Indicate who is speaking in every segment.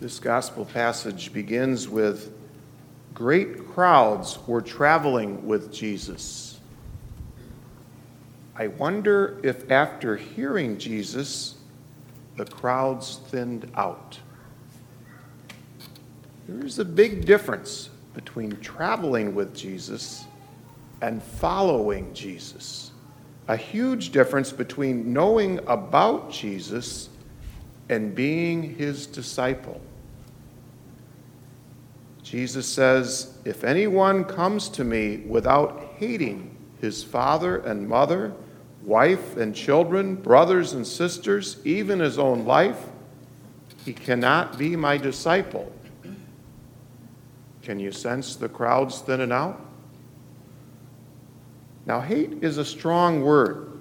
Speaker 1: This gospel passage begins with Great crowds were traveling with Jesus. I wonder if after hearing Jesus, the crowds thinned out. There is a big difference between traveling with Jesus and following Jesus. A huge difference between knowing about Jesus and being his disciple. Jesus says, If anyone comes to me without hating his father and mother, wife and children, brothers and sisters, even his own life, he cannot be my disciple. Can you sense the crowds thinning out? Now, hate is a strong word.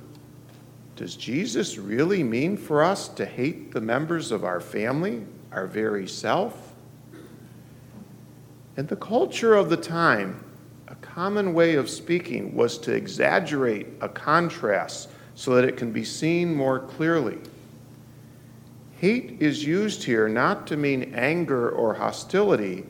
Speaker 1: Does Jesus really mean for us to hate the members of our family, our very self? In the culture of the time, a common way of speaking was to exaggerate a contrast so that it can be seen more clearly. Hate is used here not to mean anger or hostility,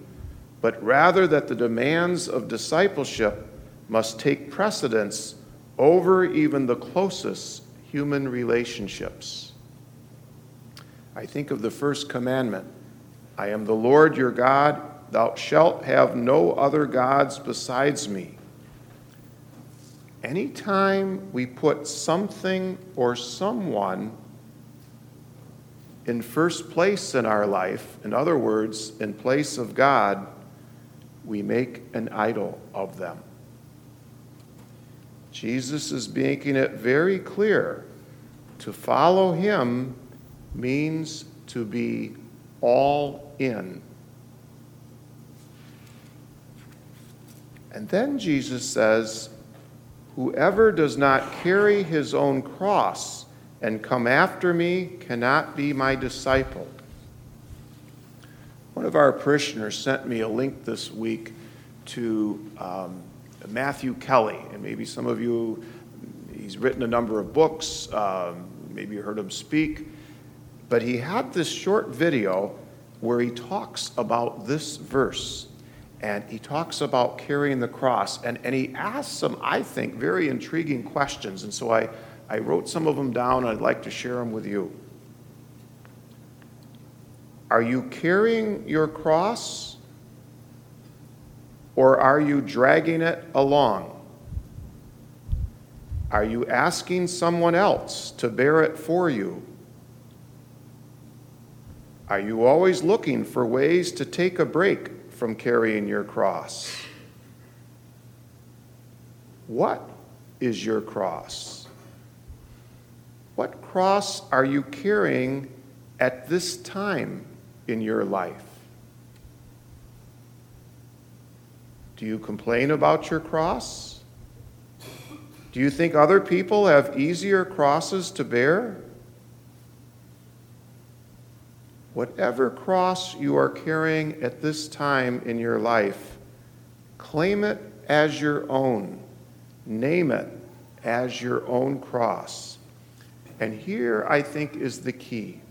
Speaker 1: but rather that the demands of discipleship must take precedence over even the closest human relationships. I think of the first commandment I am the Lord your God Thou shalt have no other gods besides me. Anytime we put something or someone in first place in our life, in other words, in place of God, we make an idol of them. Jesus is making it very clear to follow him means to be all in And then Jesus says, Whoever does not carry his own cross and come after me cannot be my disciple. One of our parishioners sent me a link this week to um, Matthew Kelly, and maybe some of you, he's written a number of books, um, maybe you heard him speak, but he had this short video where he talks about this verse and he talks about carrying the cross and, and he asks some i think very intriguing questions. And so I, I wrote some of them down. And i'd like to share them with you. Are you carrying your cross or are you dragging it along? Are you asking someone else to bear it for you? Are you always looking for ways to take a break from carrying your cross. What is your cross? What cross are you carrying at this time in your life? Do you complain about your cross? Do you think other people have easier crosses to bear? Whatever cross you are carrying at this time in your life, claim it as your own. Name it as your own cross. And here, I think, is the key.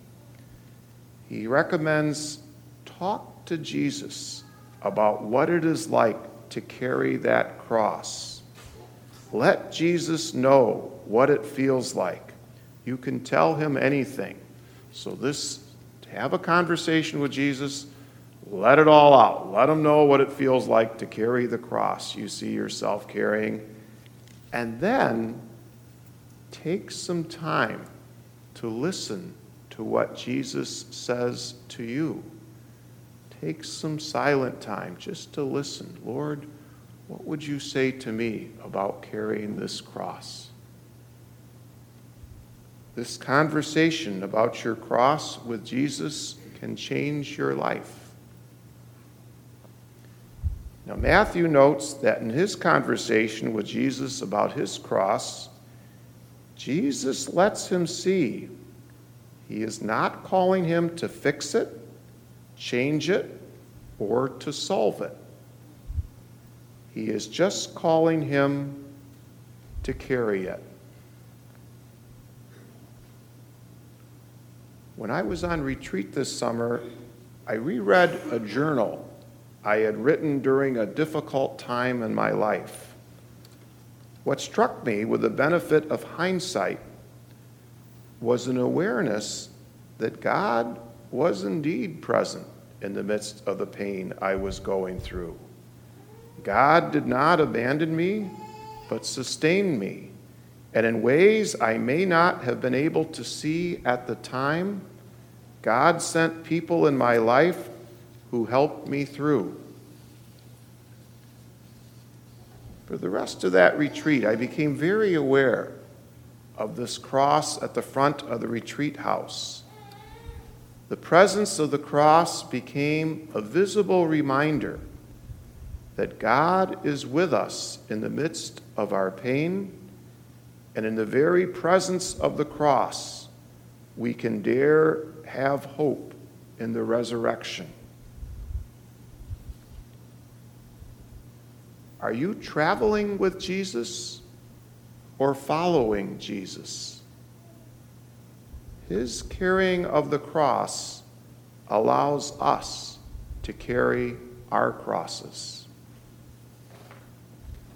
Speaker 1: He recommends talk to Jesus about what it is like to carry that cross. Let Jesus know what it feels like. You can tell him anything. So, this have a conversation with Jesus. Let it all out. Let him know what it feels like to carry the cross you see yourself carrying. And then take some time to listen to what Jesus says to you. Take some silent time just to listen. Lord, what would you say to me about carrying this cross? This conversation about your cross with Jesus can change your life. Now, Matthew notes that in his conversation with Jesus about his cross, Jesus lets him see he is not calling him to fix it, change it, or to solve it. He is just calling him to carry it. When I was on retreat this summer, I reread a journal I had written during a difficult time in my life. What struck me with the benefit of hindsight was an awareness that God was indeed present in the midst of the pain I was going through. God did not abandon me, but sustained me. And in ways I may not have been able to see at the time, God sent people in my life who helped me through. For the rest of that retreat, I became very aware of this cross at the front of the retreat house. The presence of the cross became a visible reminder that God is with us in the midst of our pain, and in the very presence of the cross, we can dare have hope in the resurrection. Are you traveling with Jesus or following Jesus? His carrying of the cross allows us to carry our crosses.